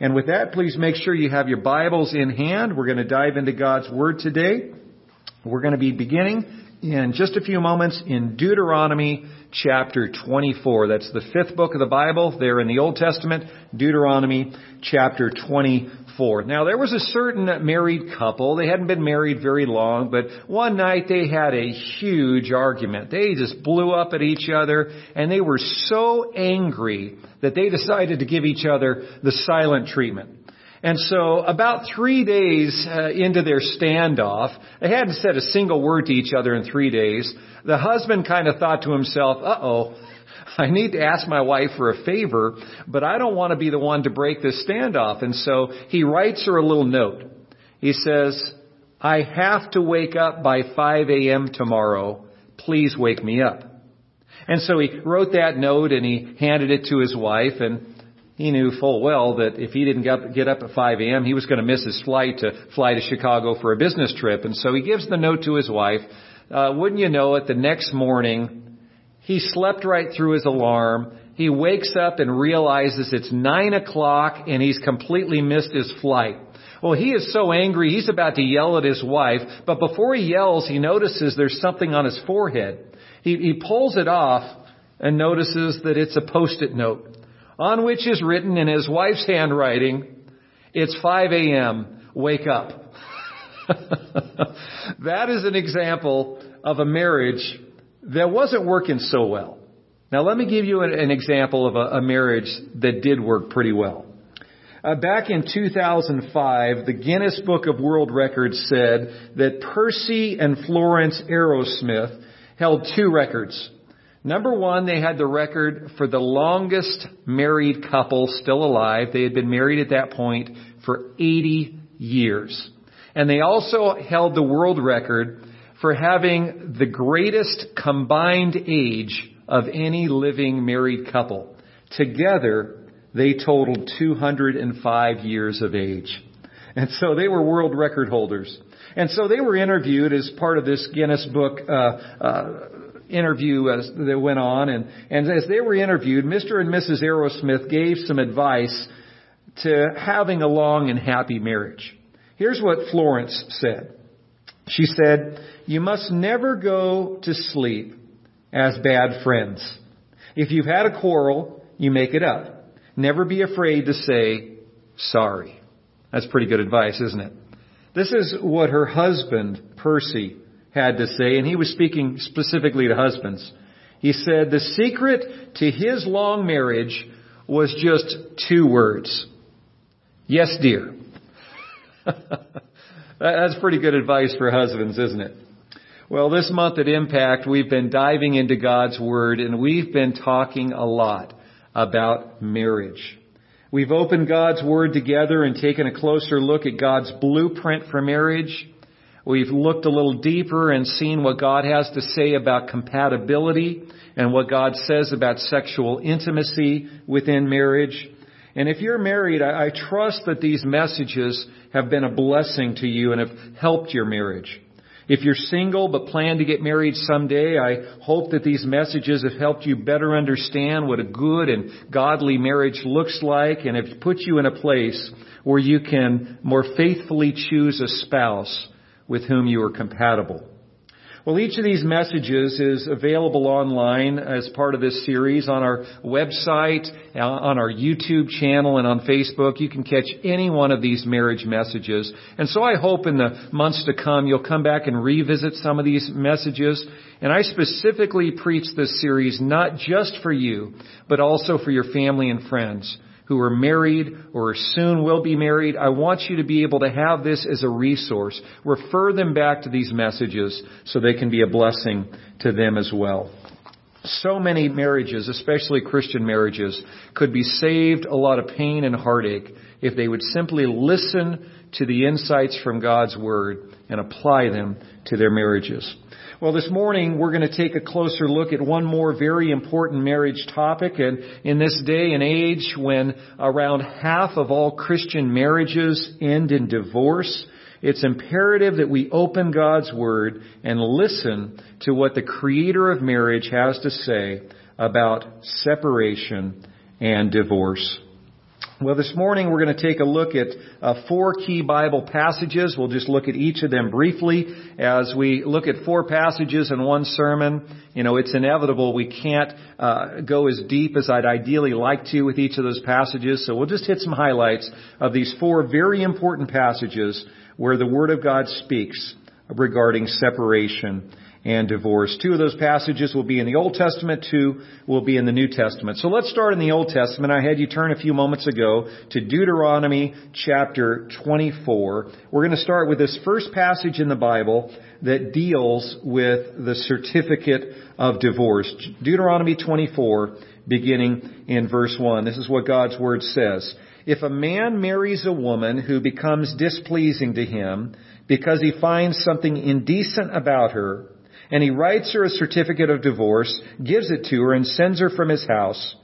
And with that, please make sure you have your Bibles in hand. We're going to dive into God's Word today. We're going to be beginning in just a few moments in Deuteronomy chapter 24. That's the fifth book of the Bible there in the Old Testament, Deuteronomy chapter 24. Now there was a certain married couple. They hadn't been married very long, but one night they had a huge argument. They just blew up at each other and they were so angry that they decided to give each other the silent treatment. And so about three days uh, into their standoff, they hadn't said a single word to each other in three days. The husband kind of thought to himself, uh oh, I need to ask my wife for a favor, but I don't want to be the one to break this standoff. And so he writes her a little note. He says, I have to wake up by 5 a.m. tomorrow. Please wake me up. And so he wrote that note and he handed it to his wife and he knew full well that if he didn't get up at 5 a.m., he was going to miss his flight to fly to Chicago for a business trip. And so he gives the note to his wife. Uh, wouldn't you know it, the next morning, he slept right through his alarm. He wakes up and realizes it's 9 o'clock and he's completely missed his flight. Well, he is so angry, he's about to yell at his wife, but before he yells, he notices there's something on his forehead. He, he pulls it off and notices that it's a post-it note on which is written in his wife's handwriting, it's 5 a.m., wake up. that is an example of a marriage that wasn't working so well. Now let me give you an, an example of a, a, marriage that did work pretty well. Uh, back in 2005, the Guinness Book of World Records said that Percy and Florence Arrowsmith held two records. Number one, they had the record for the longest married couple still alive. They had been married at that point for 80 years. And they also held the world record for having the greatest combined age of any living married couple. Together, they totaled 205 years of age. And so they were world record holders. And so they were interviewed as part of this Guinness Book uh, uh, interview as that went on, and, and as they were interviewed, Mr. and Mrs. Arrowsmith gave some advice to having a long and happy marriage. Here's what Florence said. She said, You must never go to sleep as bad friends. If you've had a quarrel, you make it up. Never be afraid to say sorry. That's pretty good advice, isn't it? This is what her husband, Percy, had to say, and he was speaking specifically to husbands. He said the secret to his long marriage was just two words. Yes, dear. That's pretty good advice for husbands, isn't it? Well, this month at Impact, we've been diving into God's Word and we've been talking a lot about marriage. We've opened God's Word together and taken a closer look at God's blueprint for marriage. We've looked a little deeper and seen what God has to say about compatibility and what God says about sexual intimacy within marriage. And if you're married, I, trust that these messages have been a blessing to you and have helped your marriage. If you're single but plan to get married someday, I hope that these messages have helped you better understand what a good and godly marriage looks like and have put you in a place where you can more faithfully choose a spouse with whom you are compatible. Well, each of these messages is available online as part of this series on our website, uh, on our YouTube channel, and on Facebook. You can catch any one of these marriage messages. And so I hope in the months to come you'll come back and revisit some of these messages. And I specifically preach this series not just for you, but also for your family and friends who are married or soon will be married, I want you to be able to have this as a resource. Refer them back to these messages so they can be a blessing to them as well. So many marriages, especially Christian marriages, could be saved a lot of pain and heartache if they would simply listen to the insights from God's Word and apply them to their marriages. Well, this morning we're going to take a closer look at one more very important marriage topic. And in this day and age when around half of all Christian marriages end in divorce, it's imperative that we open God's Word and listen to what the Creator of marriage has to say about separation and divorce. Well, this morning we're going to take a look at uh, four key Bible passages. We'll just look at each of them briefly. As we look at four passages in one sermon, you know, it's inevitable we can't uh, go as deep as I'd ideally like to with each of those passages. So we'll just hit some highlights of these four very important passages where the Word of God speaks regarding separation and divorce. Two of those passages will be in the Old Testament, two will be in the New Testament. So let's start in the Old Testament. I had you turn a few moments ago to Deuteronomy chapter 24. We're going to start with this first passage in the Bible that deals with the certificate of divorce. Deuteronomy 24, beginning in verse 1. This is what God's Word says. If a man marries a woman who becomes displeasing to him because he finds something indecent about her, and he writes her a certificate of divorce, gives it to her, and sends her from his house.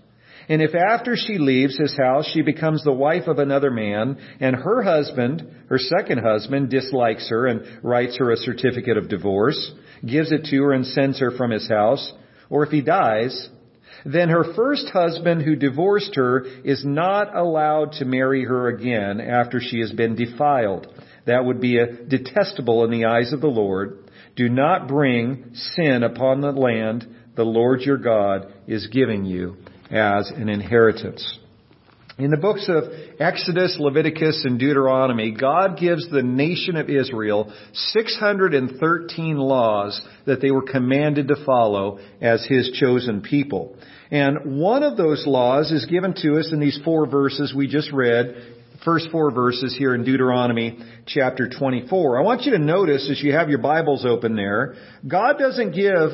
And if after she leaves his house she becomes the wife of another man, and her husband, her second husband, dislikes her and writes her a certificate of divorce, gives it to her and sends her from his house, or if he dies, then her first husband who divorced her is not allowed to marry her again after she has been defiled. That would be detestable in the eyes of the Lord. Do not bring sin upon the land the Lord your God is giving you as an inheritance. In the books of Exodus, Leviticus, and Deuteronomy, God gives the nation of Israel 613 laws that they were commanded to follow as His chosen people. And one of those laws is given to us in these four verses we just read first four verses here in Deuteronomy chapter 24. I want you to notice as you have your Bibles open there, God doesn't give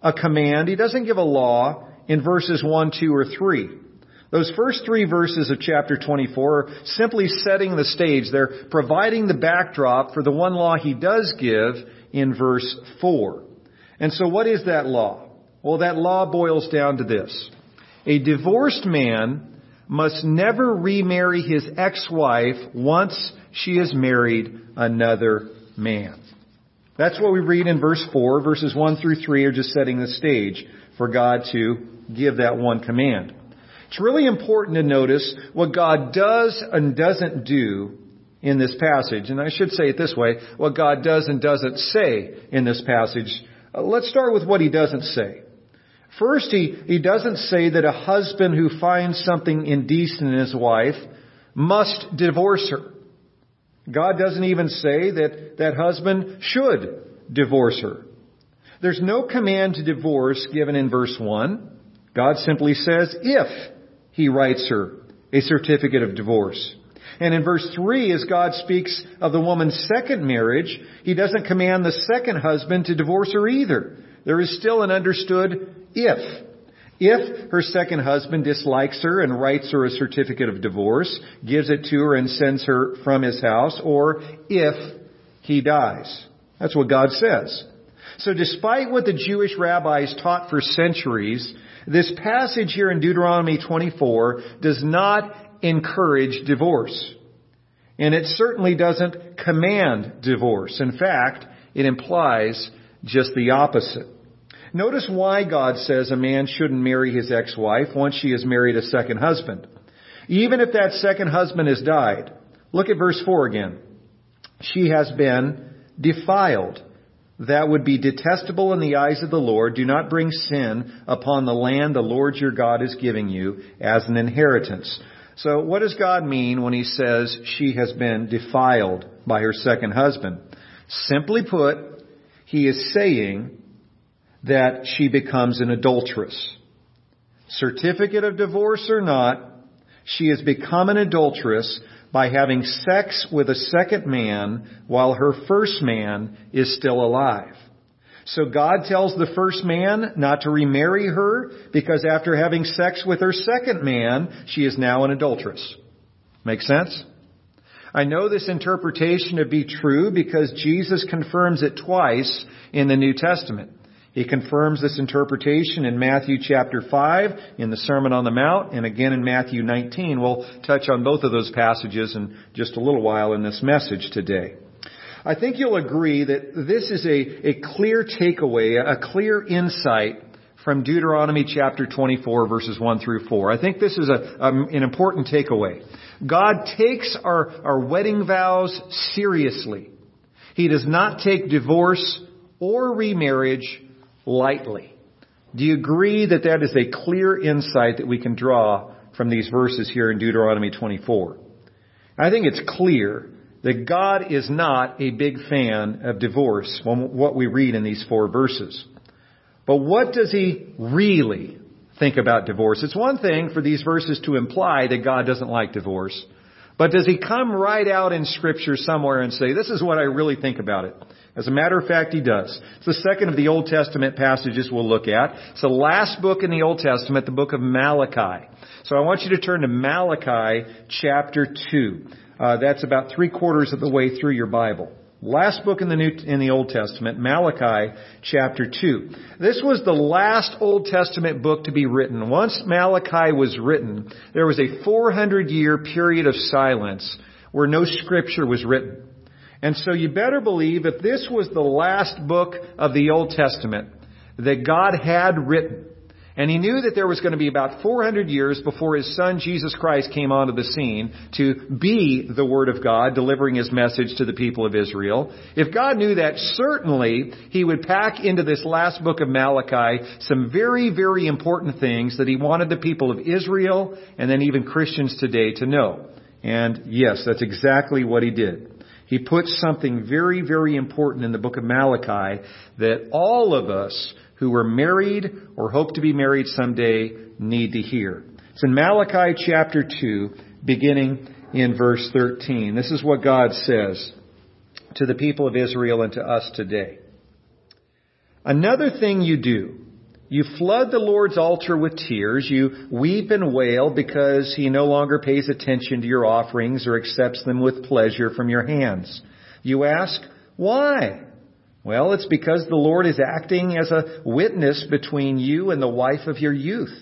a command, He doesn't give a law in verses 1, 2, or 3. Those first three verses of chapter 24 are simply setting the stage. They're providing the backdrop for the one law He does give in verse 4. And so what is that law? Well, that law boils down to this. A divorced man must never remarry his ex-wife once she has married another man. That's what we read in verse 4. Verses 1 through 3 are just setting the stage for God to give that one command. It's really important to notice what God does and doesn't do in this passage. And I should say it this way, what God does and doesn't say in this passage. Uh, let's start with what he doesn't say. First, he, he doesn't say that a husband who finds something indecent in his wife must divorce her. God doesn't even say that that husband should divorce her. There's no command to divorce given in verse 1. God simply says if he writes her a certificate of divorce. And in verse 3, as God speaks of the woman's second marriage, he doesn't command the second husband to divorce her either. There is still an understood if. If her second husband dislikes her and writes her a certificate of divorce, gives it to her and sends her from his house, or if he dies. That's what God says. So despite what the Jewish rabbis taught for centuries, this passage here in Deuteronomy 24 does not encourage divorce. And it certainly doesn't command divorce. In fact, it implies just the opposite. Notice why God says a man shouldn't marry his ex-wife once she has married a second husband. Even if that second husband has died. Look at verse 4 again. She has been defiled. That would be detestable in the eyes of the Lord. Do not bring sin upon the land the Lord your God is giving you as an inheritance. So what does God mean when he says she has been defiled by her second husband? Simply put, he is saying that she becomes an adulteress. Certificate of divorce or not, she has become an adulteress by having sex with a second man while her first man is still alive. So God tells the first man not to remarry her because after having sex with her second man, she is now an adulteress. Make sense? I know this interpretation to be true because Jesus confirms it twice in the New Testament. He confirms this interpretation in Matthew chapter 5 in the Sermon on the Mount and again in Matthew 19. We'll touch on both of those passages in just a little while in this message today. I think you'll agree that this is a, a clear takeaway, a clear insight from Deuteronomy chapter 24 verses 1 through 4. I think this is a, um, an important takeaway. God takes our, our wedding vows seriously. He does not take divorce or remarriage lightly. Do you agree that that is a clear insight that we can draw from these verses here in Deuteronomy 24? I think it's clear that God is not a big fan of divorce, from what we read in these four verses. But what does he really think about divorce? It's one thing for these verses to imply that God doesn't like divorce. But does he come right out in scripture somewhere and say, this is what I really think about it? As a matter of fact, he does. It's the second of the Old Testament passages we'll look at. It's the last book in the Old Testament, the book of Malachi. So I want you to turn to Malachi chapter 2. Uh, that's about three quarters of the way through your Bible. Last book in the New, in the Old Testament, Malachi chapter 2. This was the last Old Testament book to be written. Once Malachi was written, there was a 400 year period of silence where no scripture was written. And so you better believe if this was the last book of the Old Testament that God had written, and he knew that there was going to be about 400 years before his son Jesus Christ came onto the scene to be the Word of God, delivering his message to the people of Israel. If God knew that, certainly he would pack into this last book of Malachi some very, very important things that he wanted the people of Israel and then even Christians today to know. And yes, that's exactly what he did. He put something very, very important in the book of Malachi that all of us who were married or hope to be married someday need to hear. It's in Malachi chapter 2, beginning in verse 13. This is what God says to the people of Israel and to us today. Another thing you do, you flood the Lord's altar with tears. You weep and wail because he no longer pays attention to your offerings or accepts them with pleasure from your hands. You ask, why? Well, it's because the Lord is acting as a witness between you and the wife of your youth.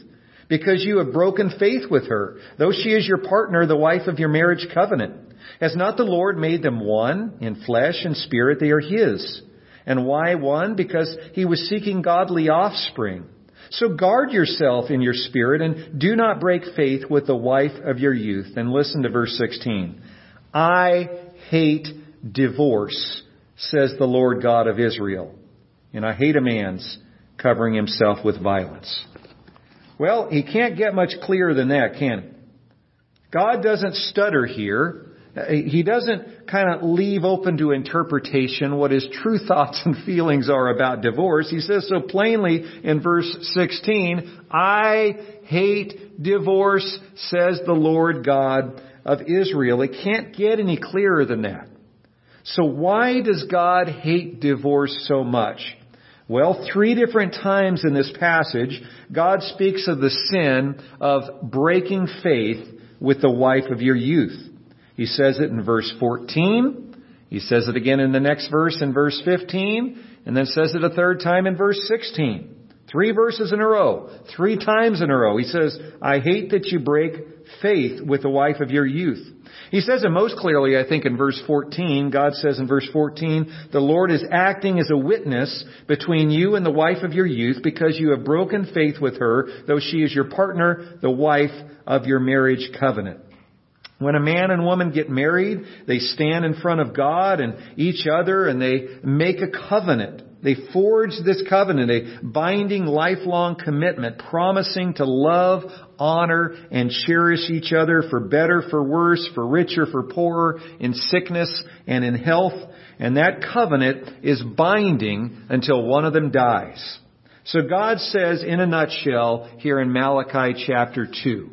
Because you have broken faith with her, though she is your partner, the wife of your marriage covenant. Has not the Lord made them one? In flesh and spirit they are His. And why one? Because He was seeking godly offspring. So guard yourself in your spirit and do not break faith with the wife of your youth. And listen to verse 16. I hate divorce says the Lord God of Israel. And I hate a man's covering himself with violence. Well, he can't get much clearer than that, can he? God doesn't stutter here. He doesn't kind of leave open to interpretation what his true thoughts and feelings are about divorce. He says so plainly in verse 16, I hate divorce, says the Lord God of Israel. It can't get any clearer than that. So why does God hate divorce so much? Well, three different times in this passage, God speaks of the sin of breaking faith with the wife of your youth. He says it in verse 14. He says it again in the next verse in verse 15, and then says it a third time in verse 16. Three verses in a row. Three times in a row. He says, I hate that you break faith with the wife of your youth. He says it most clearly, I think, in verse 14. God says in verse 14, the Lord is acting as a witness between you and the wife of your youth because you have broken faith with her, though she is your partner, the wife of your marriage covenant. When a man and woman get married, they stand in front of God and each other and they make a covenant. They forge this covenant, a binding lifelong commitment, promising to love, honor, and cherish each other for better, for worse, for richer, for poorer, in sickness and in health. And that covenant is binding until one of them dies. So God says in a nutshell here in Malachi chapter 2,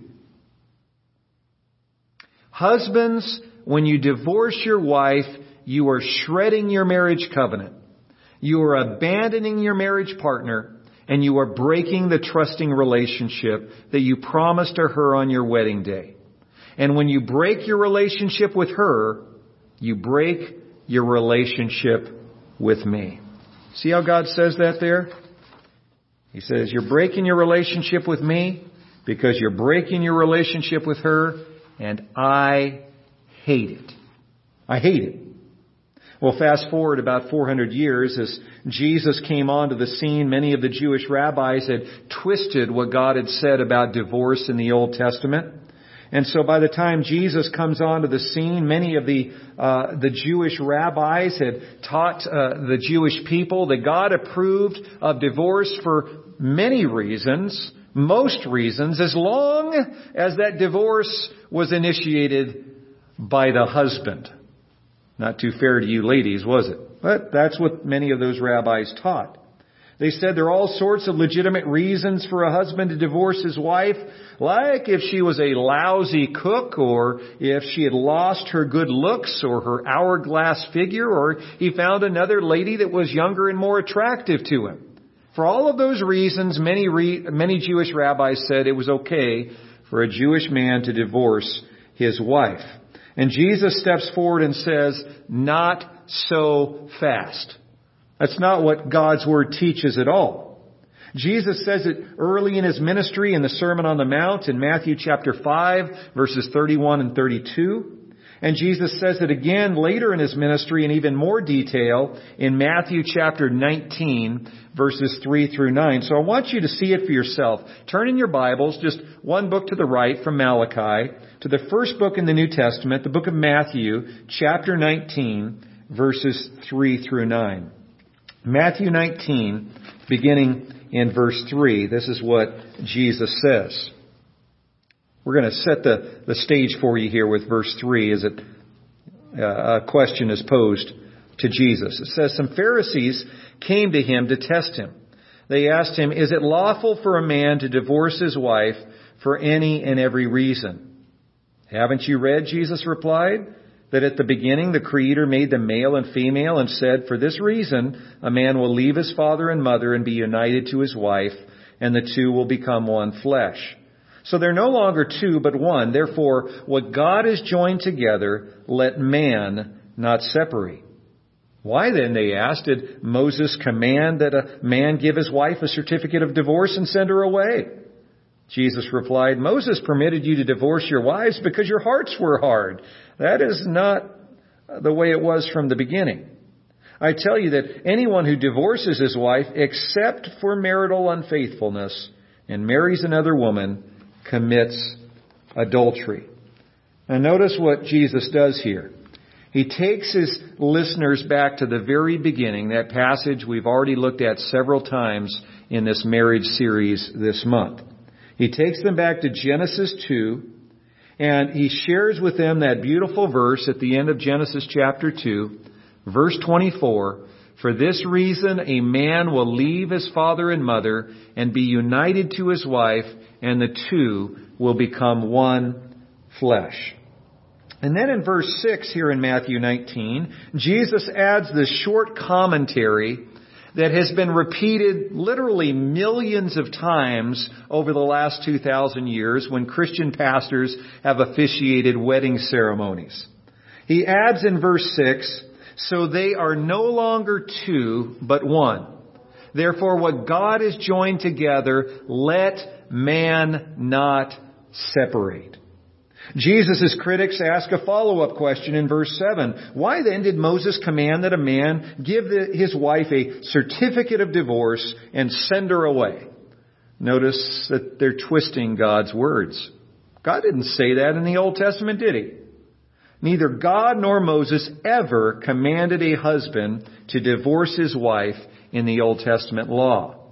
Husbands, when you divorce your wife, you are shredding your marriage covenant. You are abandoning your marriage partner and you are breaking the trusting relationship that you promised to her on your wedding day. And when you break your relationship with her, you break your relationship with me. See how God says that there? He says, you're breaking your relationship with me because you're breaking your relationship with her and I hate it. I hate it. Well, fast forward about 400 years as Jesus came onto the scene, many of the Jewish rabbis had twisted what God had said about divorce in the Old Testament. And so by the time Jesus comes onto the scene, many of the uh, the Jewish rabbis had taught uh, the Jewish people that God approved of divorce for many reasons, most reasons, as long as that divorce was initiated by the husband. Not too fair to you ladies, was it? But that's what many of those rabbis taught. They said there are all sorts of legitimate reasons for a husband to divorce his wife, like if she was a lousy cook, or if she had lost her good looks, or her hourglass figure, or he found another lady that was younger and more attractive to him. For all of those reasons, many, re- many Jewish rabbis said it was okay for a Jewish man to divorce his wife. And Jesus steps forward and says, not so fast. That's not what God's Word teaches at all. Jesus says it early in his ministry in the Sermon on the Mount in Matthew chapter 5 verses 31 and 32. And Jesus says it again later in his ministry in even more detail in Matthew chapter 19 verses 3 through 9. So I want you to see it for yourself. Turn in your Bibles, just one book to the right from Malachi, to the first book in the New Testament, the book of Matthew, chapter 19, verses 3 through 9. Matthew 19, beginning in verse 3, this is what Jesus says. We're going to set the, the stage for you here with verse 3 as it, uh, a question is posed to Jesus. It says, Some Pharisees came to him to test him. They asked him, Is it lawful for a man to divorce his wife for any and every reason? Haven't you read, Jesus replied, that at the beginning the Creator made them male and female and said, For this reason a man will leave his father and mother and be united to his wife, and the two will become one flesh. So they're no longer two, but one. Therefore, what God has joined together, let man not separate. Why then, they asked, did Moses command that a man give his wife a certificate of divorce and send her away? Jesus replied, Moses permitted you to divorce your wives because your hearts were hard. That is not the way it was from the beginning. I tell you that anyone who divorces his wife except for marital unfaithfulness and marries another woman commits adultery. Now notice what Jesus does here. He takes his listeners back to the very beginning, that passage we've already looked at several times in this marriage series this month. He takes them back to Genesis 2, and he shares with them that beautiful verse at the end of Genesis chapter 2, verse 24. For this reason, a man will leave his father and mother and be united to his wife, and the two will become one flesh. And then in verse 6 here in Matthew 19, Jesus adds this short commentary that has been repeated literally millions of times over the last 2,000 years when Christian pastors have officiated wedding ceremonies. He adds in verse 6, so they are no longer two, but one. Therefore, what God has joined together, let man not separate. Jesus' critics ask a follow-up question in verse 7. Why then did Moses command that a man give the, his wife a certificate of divorce and send her away? Notice that they're twisting God's words. God didn't say that in the Old Testament, did he? Neither God nor Moses ever commanded a husband to divorce his wife in the Old Testament law.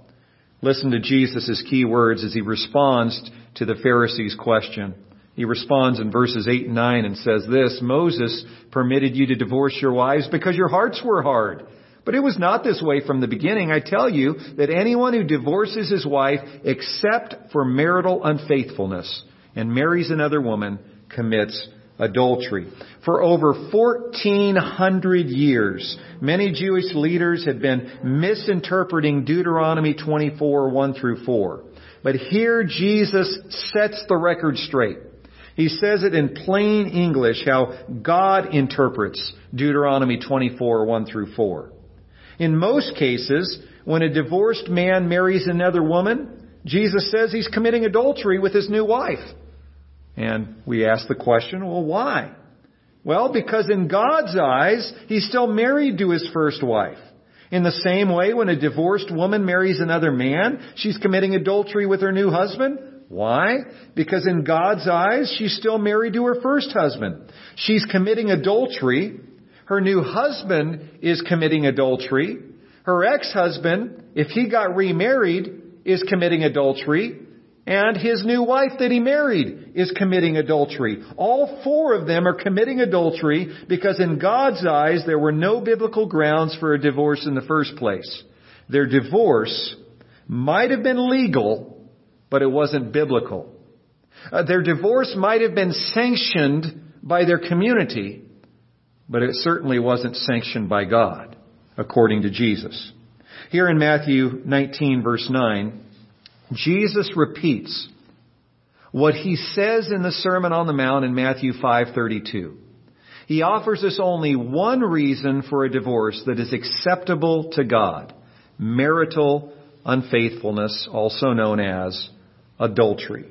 Listen to Jesus' key words as he responds to the Pharisees' question. He responds in verses 8 and 9 and says this, Moses permitted you to divorce your wives because your hearts were hard. But it was not this way from the beginning. I tell you that anyone who divorces his wife except for marital unfaithfulness and marries another woman commits adultery. For over 1400 years, many Jewish leaders have been misinterpreting Deuteronomy 24, 1 through 4. But here Jesus sets the record straight. He says it in plain English how God interprets Deuteronomy 24, 1 through 4. In most cases, when a divorced man marries another woman, Jesus says he's committing adultery with his new wife. And we ask the question, well, why? Well, because in God's eyes, he's still married to his first wife. In the same way, when a divorced woman marries another man, she's committing adultery with her new husband. Why? Because in God's eyes, she's still married to her first husband. She's committing adultery. Her new husband is committing adultery. Her ex-husband, if he got remarried, is committing adultery. And his new wife that he married is committing adultery. All four of them are committing adultery because in God's eyes there were no biblical grounds for a divorce in the first place. Their divorce might have been legal, but it wasn't biblical. Uh, their divorce might have been sanctioned by their community, but it certainly wasn't sanctioned by God, according to Jesus. Here in Matthew 19 verse 9, Jesus repeats what he says in the Sermon on the Mount in Matthew 5:32. He offers us only one reason for a divorce that is acceptable to God. Marital unfaithfulness, also known as adultery.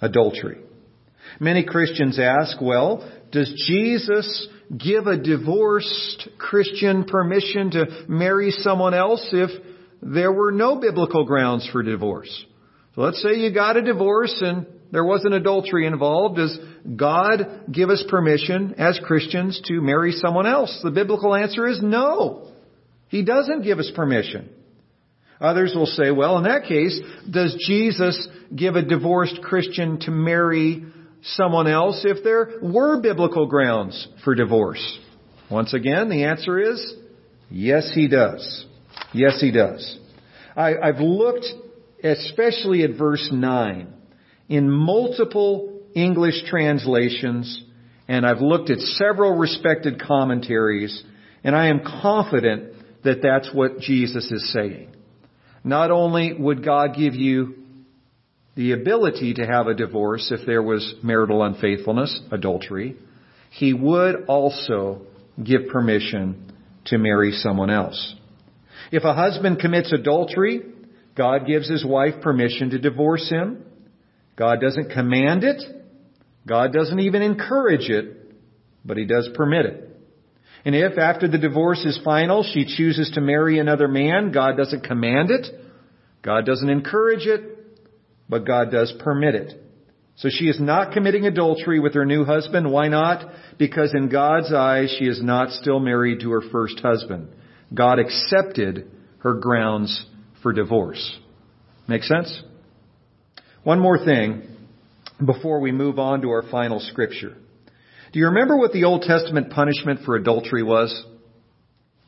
Adultery. Many Christians ask, well, does Jesus give a divorced Christian permission to marry someone else if there were no biblical grounds for divorce? Let's say you got a divorce and there wasn't adultery involved. Does God give us permission as Christians to marry someone else? The biblical answer is no. He doesn't give us permission. Others will say, well, in that case, does Jesus give a divorced Christian to marry someone else if there were biblical grounds for divorce? Once again, the answer is yes, he does. Yes, he does. I, have looked especially at verse 9, in multiple English translations, and I've looked at several respected commentaries, and I am confident that that's what Jesus is saying. Not only would God give you the ability to have a divorce if there was marital unfaithfulness, adultery, He would also give permission to marry someone else. If a husband commits adultery, God gives his wife permission to divorce him. God doesn't command it. God doesn't even encourage it, but he does permit it. And if after the divorce is final, she chooses to marry another man, God doesn't command it. God doesn't encourage it, but God does permit it. So she is not committing adultery with her new husband. Why not? Because in God's eyes, she is not still married to her first husband. God accepted her grounds for divorce. Make sense? One more thing before we move on to our final scripture. Do you remember what the Old Testament punishment for adultery was?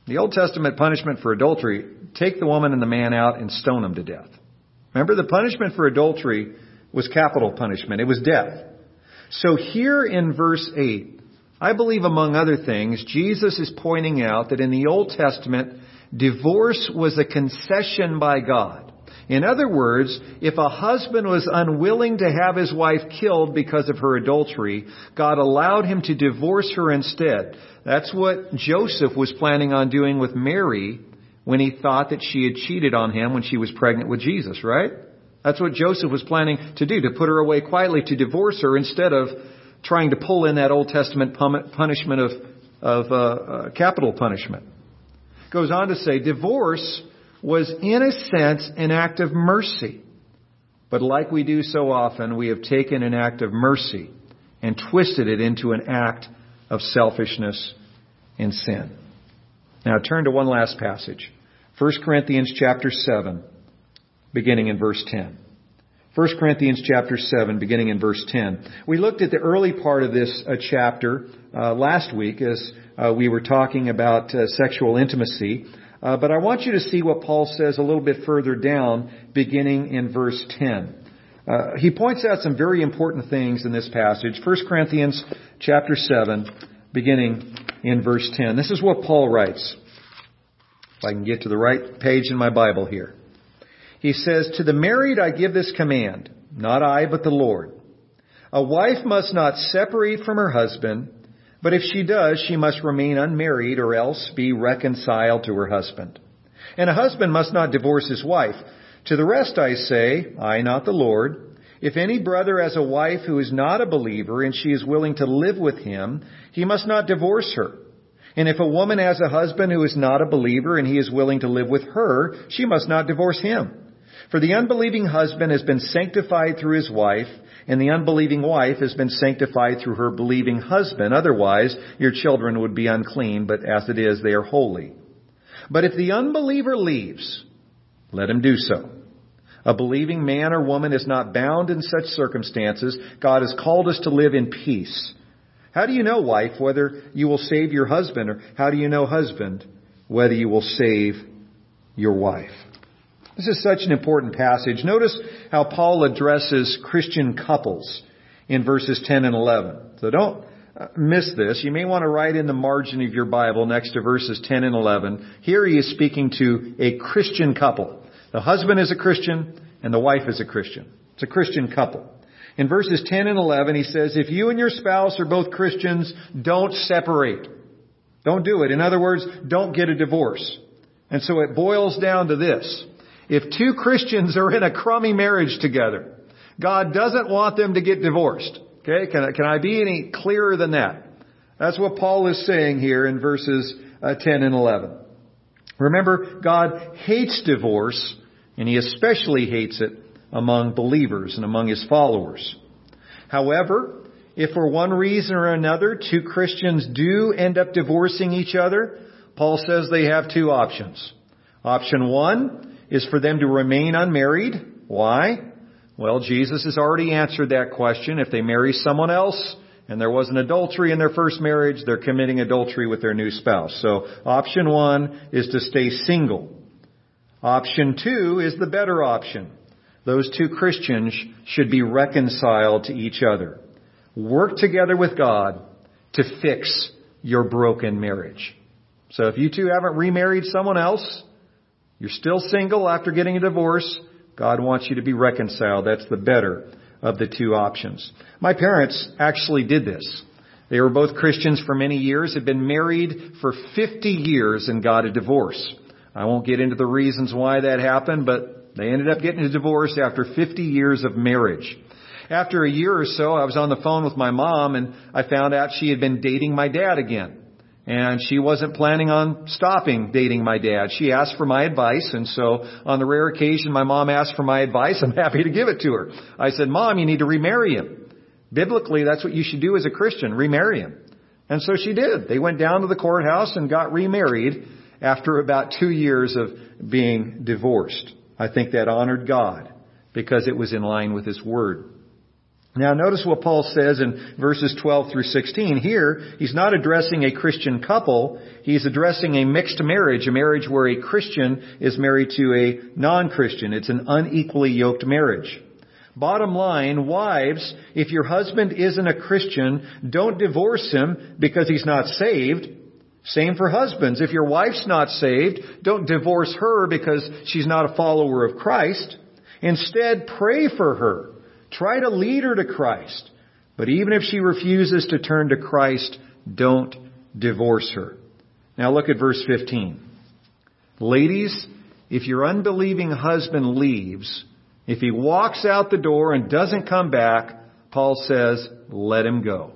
The Old Testament punishment for adultery, take the woman and the man out and stone them to death. Remember, the punishment for adultery was capital punishment. It was death. So here in verse 8, I believe among other things, Jesus is pointing out that in the Old Testament, Divorce was a concession by God. In other words, if a husband was unwilling to have his wife killed because of her adultery, God allowed him to divorce her instead. That's what Joseph was planning on doing with Mary when he thought that she had cheated on him when she was pregnant with Jesus, right? That's what Joseph was planning to do, to put her away quietly, to divorce her instead of trying to pull in that Old Testament punishment of, of uh, uh, capital punishment goes on to say divorce was in a sense an act of mercy. But like we do so often, we have taken an act of mercy and twisted it into an act of selfishness and sin. Now turn to one last passage. 1 Corinthians chapter 7, beginning in verse 10. 1 Corinthians chapter 7, beginning in verse 10. We looked at the early part of this uh, chapter uh, last week as uh, we were talking about uh, sexual intimacy. Uh, but I want you to see what Paul says a little bit further down, beginning in verse 10. Uh, he points out some very important things in this passage. 1 Corinthians chapter 7, beginning in verse 10. This is what Paul writes. If I can get to the right page in my Bible here. He says, To the married I give this command, not I, but the Lord. A wife must not separate from her husband, but if she does, she must remain unmarried or else be reconciled to her husband. And a husband must not divorce his wife. To the rest I say, I, not the Lord, If any brother has a wife who is not a believer and she is willing to live with him, he must not divorce her. And if a woman has a husband who is not a believer and he is willing to live with her, she must not divorce him. For the unbelieving husband has been sanctified through his wife, and the unbelieving wife has been sanctified through her believing husband. Otherwise, your children would be unclean, but as it is, they are holy. But if the unbeliever leaves, let him do so. A believing man or woman is not bound in such circumstances. God has called us to live in peace. How do you know, wife, whether you will save your husband, or how do you know, husband, whether you will save your wife? This is such an important passage. Notice how Paul addresses Christian couples in verses 10 and 11. So don't uh, miss this. You may want to write in the margin of your Bible next to verses 10 and 11. Here he is speaking to a Christian couple. The husband is a Christian and the wife is a Christian. It's a Christian couple. In verses 10 and 11, he says, if you and your spouse are both Christians, don't separate. Don't do it. In other words, don't get a divorce. And so it boils down to this. If two Christians are in a crummy marriage together, God doesn't want them to get divorced. Okay? Can I, can I be any clearer than that? That's what Paul is saying here in verses uh, 10 and 11. Remember, God hates divorce, and He especially hates it among believers and among His followers. However, if for one reason or another two Christians do end up divorcing each other, Paul says they have two options. Option one is for them to remain unmarried. Why? Well, Jesus has already answered that question. If they marry someone else and there was an adultery in their first marriage, they're committing adultery with their new spouse. So option one is to stay single. Option two is the better option. Those two Christians should be reconciled to each other. Work together with God to fix your broken marriage. So if you two haven't remarried someone else, you're still single after getting a divorce, God wants you to be reconciled. That's the better of the two options. My parents actually did this. They were both Christians for many years, had been married for 50 years and got a divorce. I won't get into the reasons why that happened, but they ended up getting a divorce after 50 years of marriage. After a year or so, I was on the phone with my mom and I found out she had been dating my dad again. And she wasn't planning on stopping dating my dad. She asked for my advice, and so on the rare occasion my mom asked for my advice, I'm happy to give it to her. I said, Mom, you need to remarry him. Biblically, that's what you should do as a Christian, remarry him. And so she did. They went down to the courthouse and got remarried after about two years of being divorced. I think that honored God because it was in line with His Word. Now notice what Paul says in verses 12 through 16. Here, he's not addressing a Christian couple, he's addressing a mixed marriage, a marriage where a Christian is married to a non-Christian. It's an unequally yoked marriage. Bottom line, wives, if your husband isn't a Christian, don't divorce him because he's not saved. Same for husbands. If your wife's not saved, don't divorce her because she's not a follower of Christ. Instead, pray for her. Try to lead her to Christ. But even if she refuses to turn to Christ, don't divorce her. Now look at verse 15. Ladies, if your unbelieving husband leaves, if he walks out the door and doesn't come back, Paul says, let him go.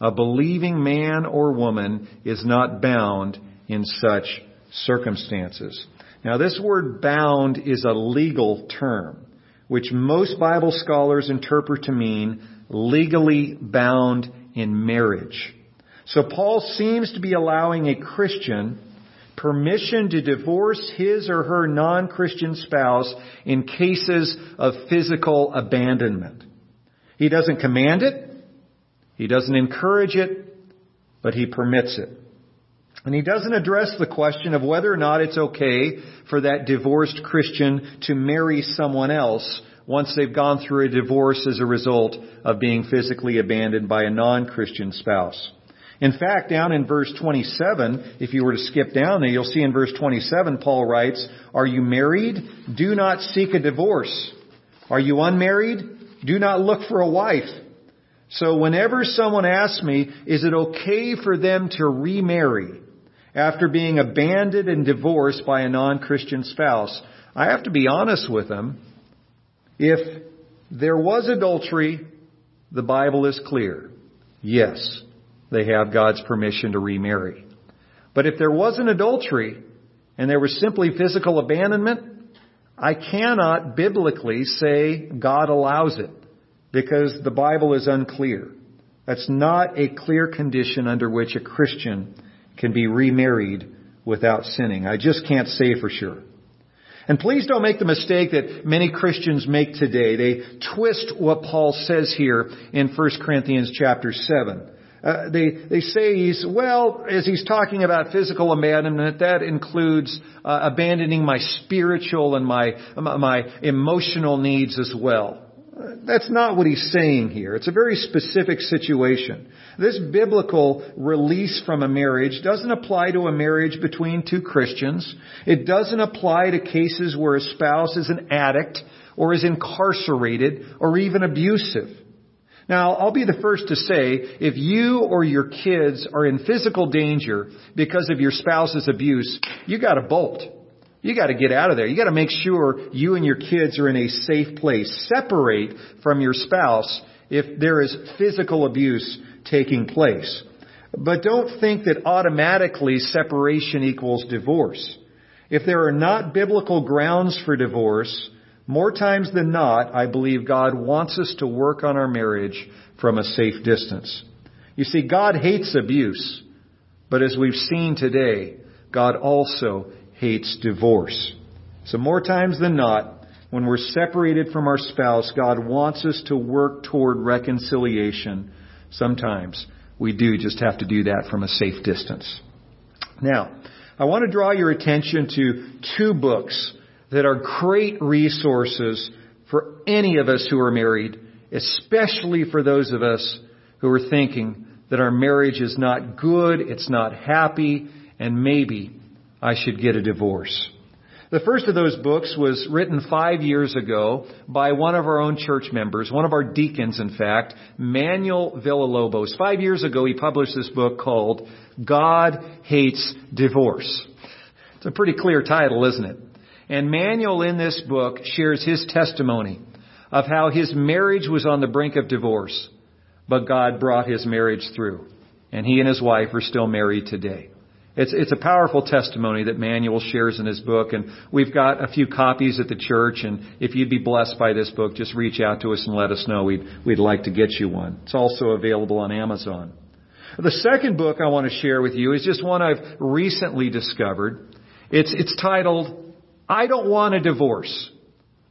A believing man or woman is not bound in such circumstances. Now this word bound is a legal term which most Bible scholars interpret to mean legally bound in marriage. So Paul seems to be allowing a Christian permission to divorce his or her non-Christian spouse in cases of physical abandonment. He doesn't command it. He doesn't encourage it, but he permits it. And he doesn't address the question of whether or not it's okay for that divorced Christian to marry someone else once they've gone through a divorce as a result of being physically abandoned by a non-Christian spouse. In fact, down in verse 27, if you were to skip down there, you'll see in verse 27, Paul writes, Are you married? Do not seek a divorce. Are you unmarried? Do not look for a wife. So whenever someone asks me, is it okay for them to remarry? After being abandoned and divorced by a non-Christian spouse, I have to be honest with them. If there was adultery, the Bible is clear. Yes, they have God's permission to remarry. But if there wasn't adultery and there was simply physical abandonment, I cannot biblically say God allows it because the Bible is unclear. That's not a clear condition under which a Christian can be remarried without sinning. I just can't say for sure. And please don't make the mistake that many Christians make today. They twist what Paul says here in 1 Corinthians chapter 7. Uh, they they say he's well as he's talking about physical abandonment that includes uh, abandoning my spiritual and my my emotional needs as well. That's not what he's saying here. It's a very specific situation. This biblical release from a marriage doesn't apply to a marriage between two Christians. It doesn't apply to cases where a spouse is an addict or is incarcerated or even abusive. Now, I'll be the first to say, if you or your kids are in physical danger because of your spouse's abuse, you gotta bolt. You got to get out of there. You got to make sure you and your kids are in a safe place. Separate from your spouse if there is physical abuse taking place. But don't think that automatically separation equals divorce. If there are not biblical grounds for divorce, more times than not, I believe God wants us to work on our marriage from a safe distance. You see, God hates abuse, but as we've seen today, God also hates divorce. So more times than not, when we're separated from our spouse, God wants us to work toward reconciliation. Sometimes we do just have to do that from a safe distance. Now, I want to draw your attention to two books that are great resources for any of us who are married, especially for those of us who are thinking that our marriage is not good, it's not happy, and maybe I should get a divorce. The first of those books was written five years ago by one of our own church members, one of our deacons, in fact, Manuel Villalobos. Five years ago, he published this book called God Hates Divorce. It's a pretty clear title, isn't it? And Manuel in this book shares his testimony of how his marriage was on the brink of divorce, but God brought his marriage through. And he and his wife are still married today. It's, it's a powerful testimony that Manuel shares in his book, and we've got a few copies at the church, and if you'd be blessed by this book, just reach out to us and let us know. We'd, we'd like to get you one. It's also available on Amazon. The second book I want to share with you is just one I've recently discovered. It's, it's titled, I Don't Want a Divorce,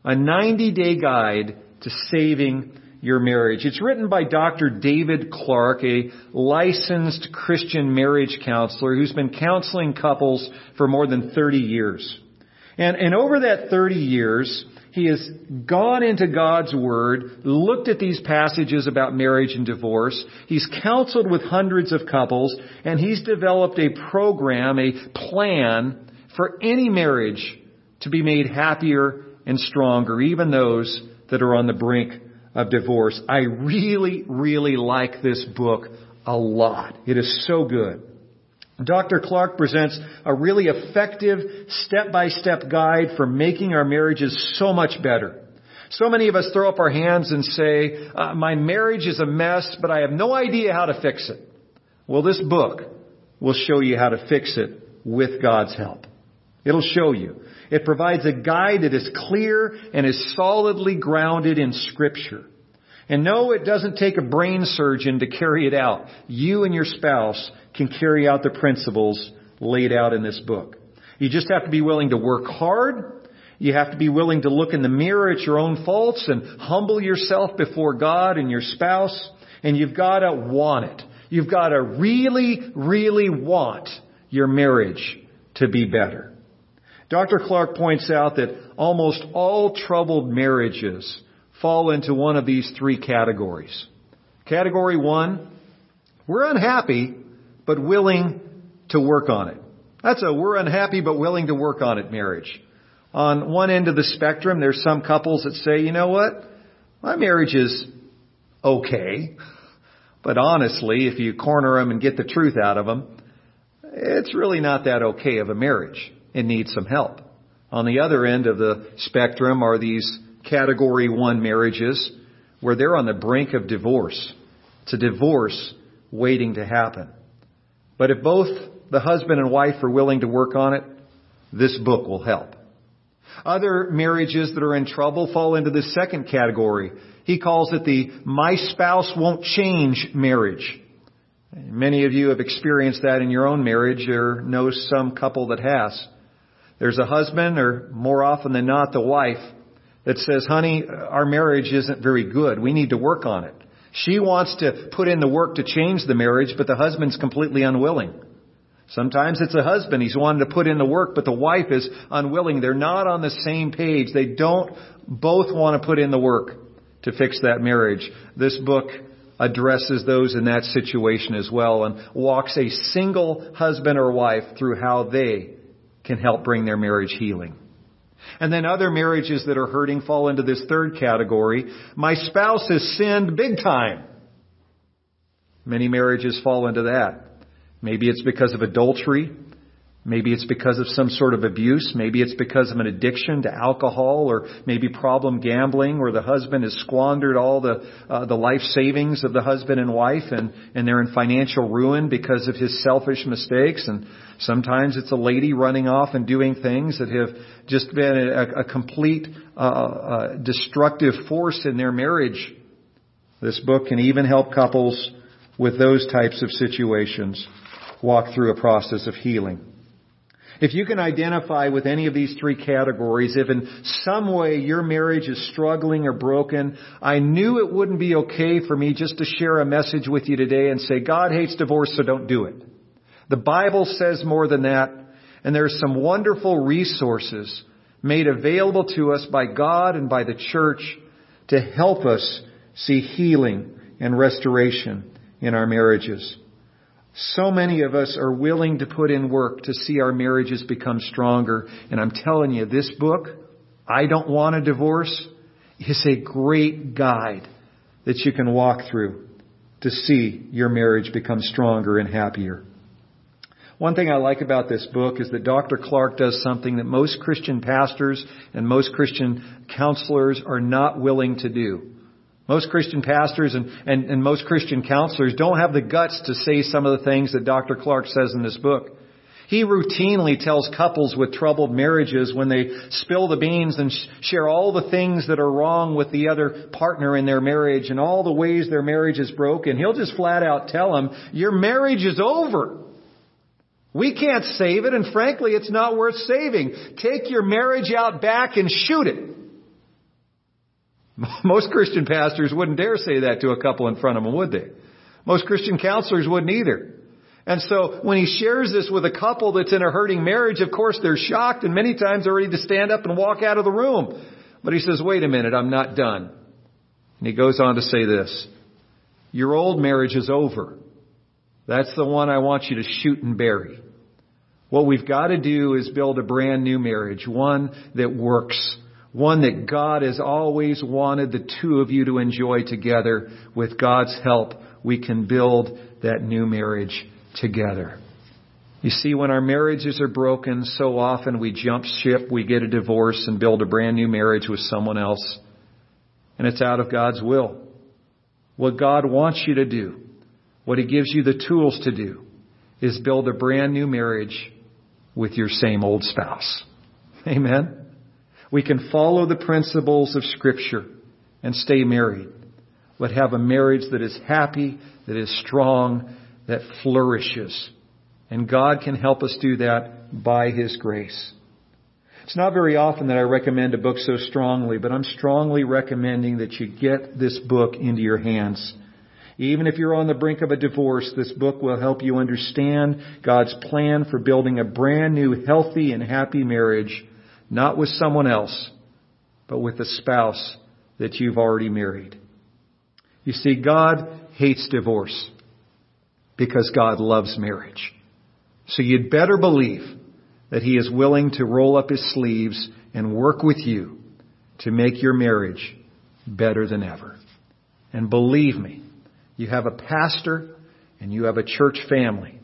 a 90 day guide to saving your marriage. It's written by Dr. David Clarke, a licensed Christian marriage counselor who's been counseling couples for more than 30 years. And, and over that 30 years, he has gone into God's Word, looked at these passages about marriage and divorce. He's counseled with hundreds of couples, and he's developed a program, a plan for any marriage to be made happier and stronger, even those that are on the brink of divorce. I really, really like this book a lot. It is so good. Dr. Clarke presents a really effective step-by-step guide for making our marriages so much better. So many of us throw up our hands and say, uh, my marriage is a mess, but I have no idea how to fix it. Well, this book will show you how to fix it with God's help. It'll show you. It provides a guide that is clear and is solidly grounded in Scripture. And no, it doesn't take a brain surgeon to carry it out. You and your spouse can carry out the principles laid out in this book. You just have to be willing to work hard. You have to be willing to look in the mirror at your own faults and humble yourself before God and your spouse. And you've got to want it. You've got to really, really want your marriage to be better. Dr. Clarke points out that almost all troubled marriages fall into one of these three categories. Category one, we're unhappy, but willing to work on it. That's a we're unhappy, but willing to work on it marriage. On one end of the spectrum, there's some couples that say, you know what? My marriage is okay. But honestly, if you corner them and get the truth out of them, it's really not that okay of a marriage and need some help. On the other end of the spectrum are these category one marriages where they're on the brink of divorce. It's a divorce waiting to happen. But if both the husband and wife are willing to work on it, this book will help. Other marriages that are in trouble fall into the second category. He calls it the my spouse won't change marriage. Many of you have experienced that in your own marriage or know some couple that has. There's a husband or more often than not the wife that says, honey, our marriage isn't very good. We need to work on it. She wants to put in the work to change the marriage, but the husband's completely unwilling. Sometimes it's a husband. He's wanting to put in the work, but the wife is unwilling. They're not on the same page. They don't both want to put in the work to fix that marriage. This book addresses those in that situation as well and walks a single husband or wife through how they can help bring their marriage healing. And then other marriages that are hurting fall into this third category. My spouse has sinned big time. Many marriages fall into that. Maybe it's because of adultery. Maybe it's because of some sort of abuse. Maybe it's because of an addiction to alcohol or maybe problem gambling where the husband has squandered all the, uh, the life savings of the husband and wife and, and they're in financial ruin because of his selfish mistakes. And sometimes it's a lady running off and doing things that have just been a, a complete, uh, uh, destructive force in their marriage. This book can even help couples with those types of situations walk through a process of healing. If you can identify with any of these three categories, if in some way your marriage is struggling or broken, I knew it wouldn't be okay for me just to share a message with you today and say, God hates divorce, so don't do it. The Bible says more than that, and there's some wonderful resources made available to us by God and by the church to help us see healing and restoration in our marriages. So many of us are willing to put in work to see our marriages become stronger. And I'm telling you, this book, I Don't Want a Divorce, is a great guide that you can walk through to see your marriage become stronger and happier. One thing I like about this book is that Dr. Clarke does something that most Christian pastors and most Christian counselors are not willing to do. Most Christian pastors and, and, and most Christian counselors don't have the guts to say some of the things that Dr. Clarke says in this book. He routinely tells couples with troubled marriages when they spill the beans and sh- share all the things that are wrong with the other partner in their marriage and all the ways their marriage is broken. He'll just flat out tell them, your marriage is over. We can't save it and frankly it's not worth saving. Take your marriage out back and shoot it. Most Christian pastors wouldn't dare say that to a couple in front of them, would they? Most Christian counselors wouldn't either. And so when he shares this with a couple that's in a hurting marriage, of course they're shocked and many times they're ready to stand up and walk out of the room. But he says, wait a minute, I'm not done. And he goes on to say this. Your old marriage is over. That's the one I want you to shoot and bury. What we've got to do is build a brand new marriage, one that works, one that God has always wanted the two of you to enjoy together. With God's help, we can build that new marriage together. You see, when our marriages are broken, so often we jump ship, we get a divorce and build a brand new marriage with someone else. And it's out of God's will. What God wants you to do, what He gives you the tools to do, is build a brand new marriage with your same old spouse. Amen? We can follow the principles of Scripture and stay married, but have a marriage that is happy, that is strong, that flourishes. And God can help us do that by His grace. It's not very often that I recommend a book so strongly, but I'm strongly recommending that you get this book into your hands. Even if you're on the brink of a divorce, this book will help you understand God's plan for building a brand new, healthy, and happy marriage not with someone else, but with the spouse that you've already married. You see, God hates divorce because God loves marriage. So you'd better believe that He is willing to roll up His sleeves and work with you to make your marriage better than ever. And believe me, you have a pastor and you have a church family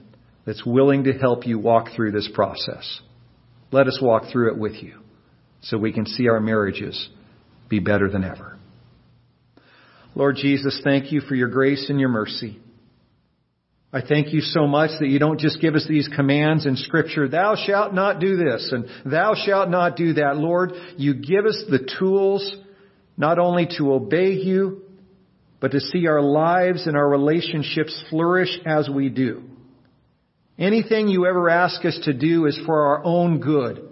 that's willing to help you walk through this process. Let us walk through it with you so we can see our marriages be better than ever. Lord Jesus, thank you for your grace and your mercy. I thank you so much that you don't just give us these commands in scripture, thou shalt not do this and thou shalt not do that. Lord, you give us the tools not only to obey you, but to see our lives and our relationships flourish as we do. Anything you ever ask us to do is for our own good.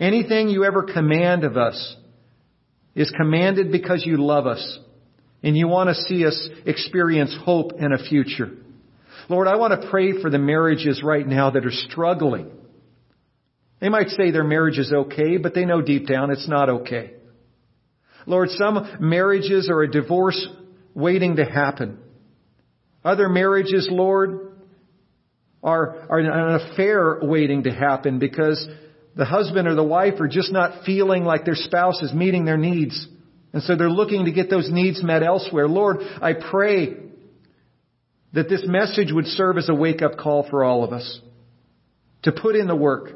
Anything you ever command of us is commanded because you love us and you want to see us experience hope and a future. Lord, I want to pray for the marriages right now that are struggling. They might say their marriage is okay, but they know deep down it's not okay. Lord, some marriages are a divorce waiting to happen. Other marriages, Lord, are, are an affair waiting to happen because the husband or the wife are just not feeling like their spouse is meeting their needs. And so they're looking to get those needs met elsewhere. Lord, I pray that this message would serve as a wake up call for all of us. To put in the work.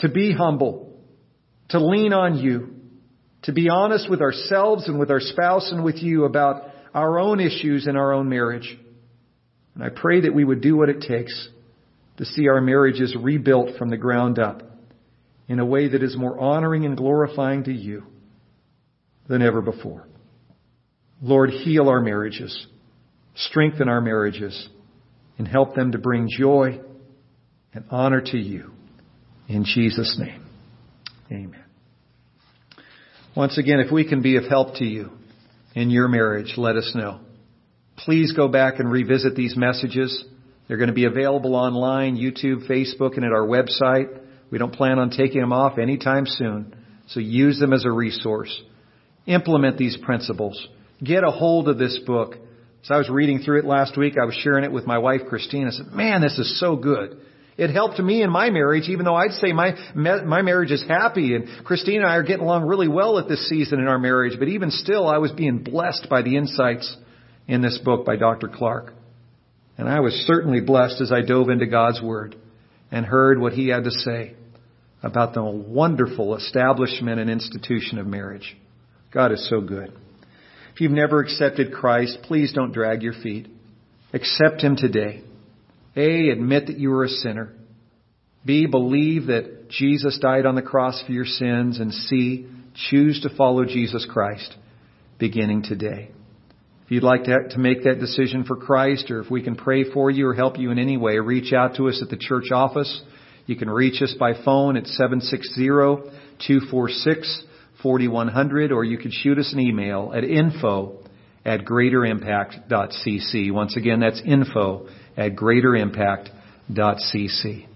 To be humble. To lean on you to be honest with ourselves and with our spouse and with you about our own issues in our own marriage. And I pray that we would do what it takes to see our marriages rebuilt from the ground up in a way that is more honoring and glorifying to you than ever before. Lord, heal our marriages, strengthen our marriages, and help them to bring joy and honor to you. In Jesus' name, amen. Once again, if we can be of help to you in your marriage, let us know. Please go back and revisit these messages. They're going to be available online, YouTube, Facebook, and at our website. We don't plan on taking them off anytime soon. So use them as a resource. Implement these principles. Get a hold of this book. As I was reading through it last week, I was sharing it with my wife, Christine. I said, man, this is so good. It helped me in my marriage, even though I'd say my, my marriage is happy and Christine and I are getting along really well at this season in our marriage. But even still, I was being blessed by the insights in this book by Dr. Clarke. And I was certainly blessed as I dove into God's Word and heard what he had to say about the wonderful establishment and institution of marriage. God is so good. If you've never accepted Christ, please don't drag your feet. Accept Him today. A, admit that you are a sinner. B, believe that Jesus died on the cross for your sins. And C, choose to follow Jesus Christ beginning today. If you'd like to, to make that decision for Christ or if we can pray for you or help you in any way, reach out to us at the church office. You can reach us by phone at 760-246-4100 or you can shoot us an email at info at greaterimpact.cc. Once again, that's info at greaterimpact.cc.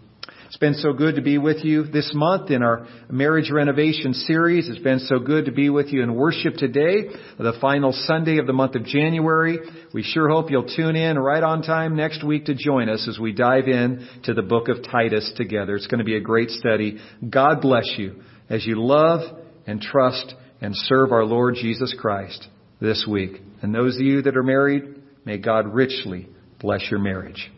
It's been so good to be with you this month in our marriage renovation series. It's been so good to be with you in worship today, the final Sunday of the month of January. We sure hope you'll tune in right on time next week to join us as we dive in to the book of Titus together. It's going to be a great study. God bless you as you love and trust and serve our Lord Jesus Christ this week. And those of you that are married, may God richly bless your marriage.